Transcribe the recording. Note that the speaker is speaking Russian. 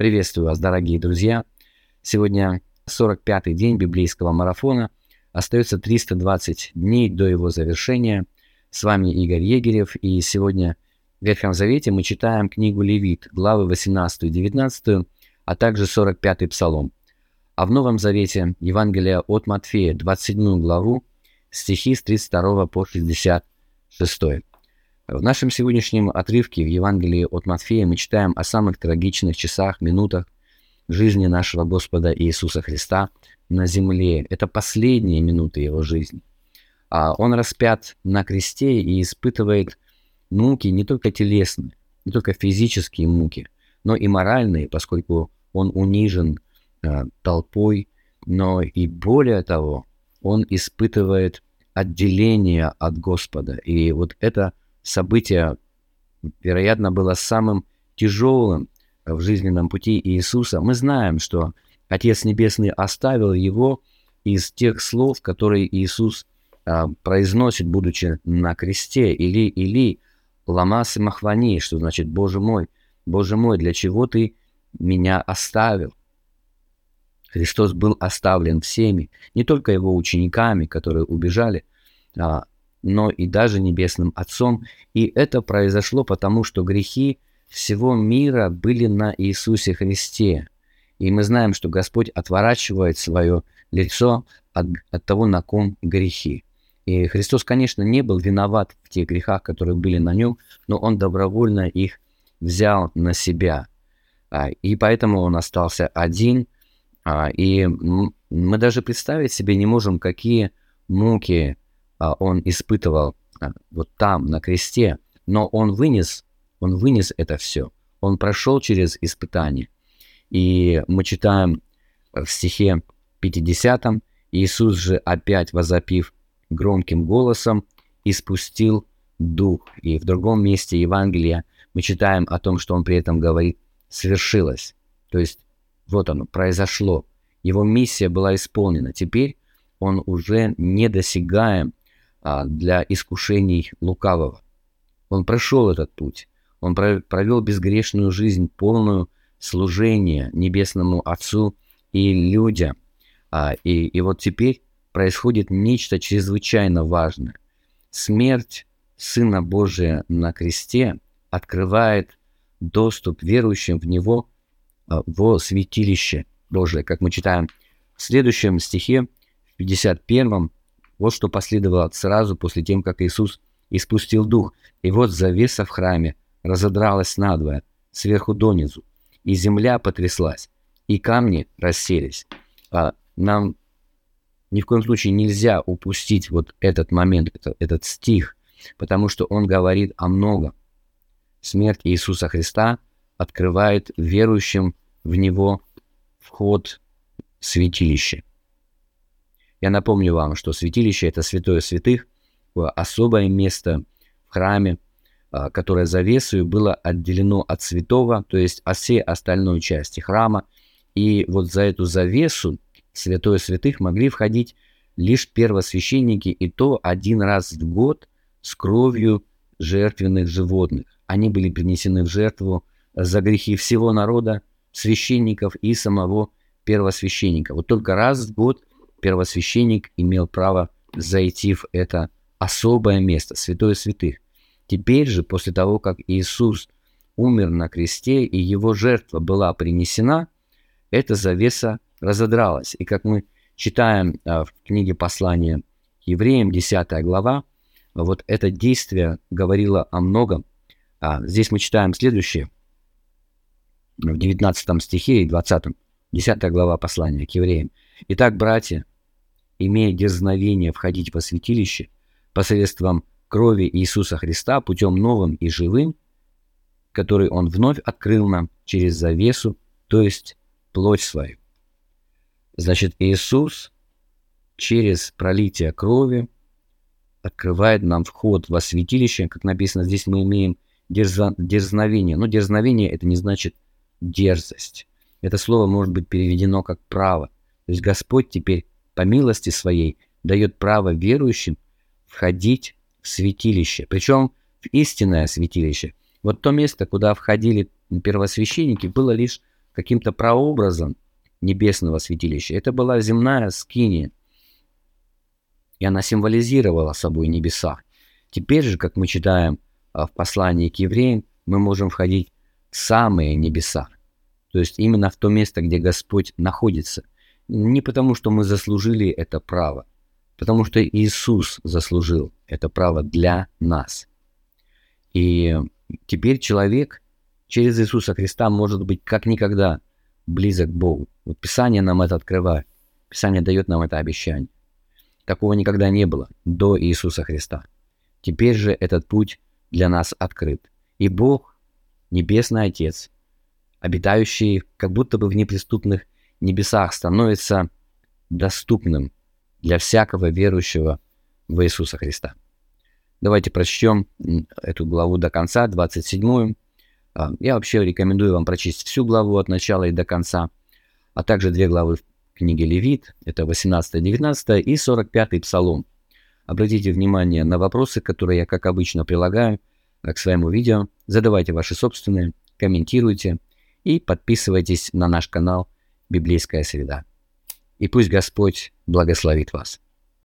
Приветствую вас, дорогие друзья. Сегодня 45-й день библейского марафона. Остается 320 дней до его завершения. С вами Игорь Егерев, и сегодня в Ветхом Завете мы читаем книгу Левит, главы 18 и 19, а также 45-й Псалом. А в Новом Завете Евангелие от Матфея, 27 главу, стихи с 32 по 66. В нашем сегодняшнем отрывке в Евангелии от Матфея мы читаем о самых трагичных часах, минутах жизни нашего Господа Иисуса Христа на земле. Это последние минуты Его жизни. А Он распят на кресте и испытывает муки не только телесные, не только физические муки, но и моральные, поскольку Он унижен э, толпой, но и более того, Он испытывает отделение от Господа. И вот это событие, вероятно, было самым тяжелым в жизненном пути Иисуса. Мы знаем, что Отец Небесный оставил его из тех слов, которые Иисус а, произносит, будучи на кресте. Или, или, ламас и махвани, что значит, Боже мой, Боже мой, для чего ты меня оставил? Христос был оставлен всеми, не только его учениками, которые убежали, а, но и даже Небесным Отцом. И это произошло потому, что грехи всего мира были на Иисусе Христе. И мы знаем, что Господь отворачивает свое лицо от, от того, на ком грехи. И Христос, конечно, не был виноват в тех грехах, которые были на нем, но Он добровольно их взял на себя. А, и поэтому Он остался один. А, и мы даже представить себе не можем, какие муки он испытывал а, вот там, на кресте, но он вынес, он вынес это все. Он прошел через испытание. И мы читаем в стихе 50 Иисус же опять возопив громким голосом, испустил дух. И в другом месте Евангелия мы читаем о том, что он при этом говорит «свершилось». То есть вот оно, произошло. Его миссия была исполнена. Теперь он уже недосягаем а, для искушений лукавого. Он прошел этот путь. Он провел безгрешную жизнь, полную служения Небесному Отцу и людям. А, и, и вот теперь происходит нечто чрезвычайно важное. Смерть Сына Божия на кресте открывает доступ верующим в Него а, во святилище Божие, как мы читаем в следующем стихе, в 51 вот что последовало сразу после тем, как Иисус испустил дух. И вот завеса в храме разодралась надвое, сверху донизу, и земля потряслась, и камни расселись. А нам ни в коем случае нельзя упустить вот этот момент, это, этот стих, потому что он говорит о многом. Смерть Иисуса Христа открывает верующим в Него вход в святилище. Я напомню вам, что святилище – это святое святых, особое место в храме, а, которое завесою было отделено от святого, то есть от всей остальной части храма. И вот за эту завесу святое святых могли входить лишь первосвященники, и то один раз в год с кровью жертвенных животных. Они были принесены в жертву за грехи всего народа, священников и самого первосвященника. Вот только раз в год первосвященник имел право зайти в это особое место, святое святых. Теперь же, после того, как Иисус умер на кресте и его жертва была принесена, эта завеса разодралась. И как мы читаем а, в книге послания евреям, 10 глава, вот это действие говорило о многом. А, здесь мы читаем следующее, в 19 стихе и 20, 10 глава послания к евреям. Итак, братья, имея дерзновение входить во святилище посредством крови Иисуса Христа путем новым и живым, который Он вновь открыл нам через завесу, то есть плоть свою. Значит, Иисус через пролитие крови открывает нам вход во святилище, как написано здесь, мы имеем дерза, дерзновение. Но дерзновение это не значит дерзость. Это слово может быть переведено как право. То есть Господь теперь по милости своей дает право верующим входить в святилище, причем в истинное святилище. Вот то место, куда входили первосвященники, было лишь каким-то прообразом небесного святилища. Это была земная скиния, и она символизировала собой небеса. Теперь же, как мы читаем а, в послании к евреям, мы можем входить в самые небеса. То есть именно в то место, где Господь находится. Не потому, что мы заслужили это право, потому что Иисус заслужил это право для нас. И теперь человек через Иисуса Христа может быть как никогда близок к Богу. Вот Писание нам это открывает. Писание дает нам это обещание. Такого никогда не было до Иисуса Христа. Теперь же этот путь для нас открыт. И Бог, Небесный Отец, обитающий как будто бы в неприступных небесах, становится доступным для всякого верующего в Иисуса Христа. Давайте прочтем эту главу до конца, 27. А, я вообще рекомендую вам прочесть всю главу от начала и до конца, а также две главы в книге Левит, это 18, 19 и 45 Псалом. Обратите внимание на вопросы, которые я, как обычно, прилагаю к своему видео. Задавайте ваши собственные, комментируйте и подписывайтесь на наш канал «Библейская среда». И пусть Господь благословит вас.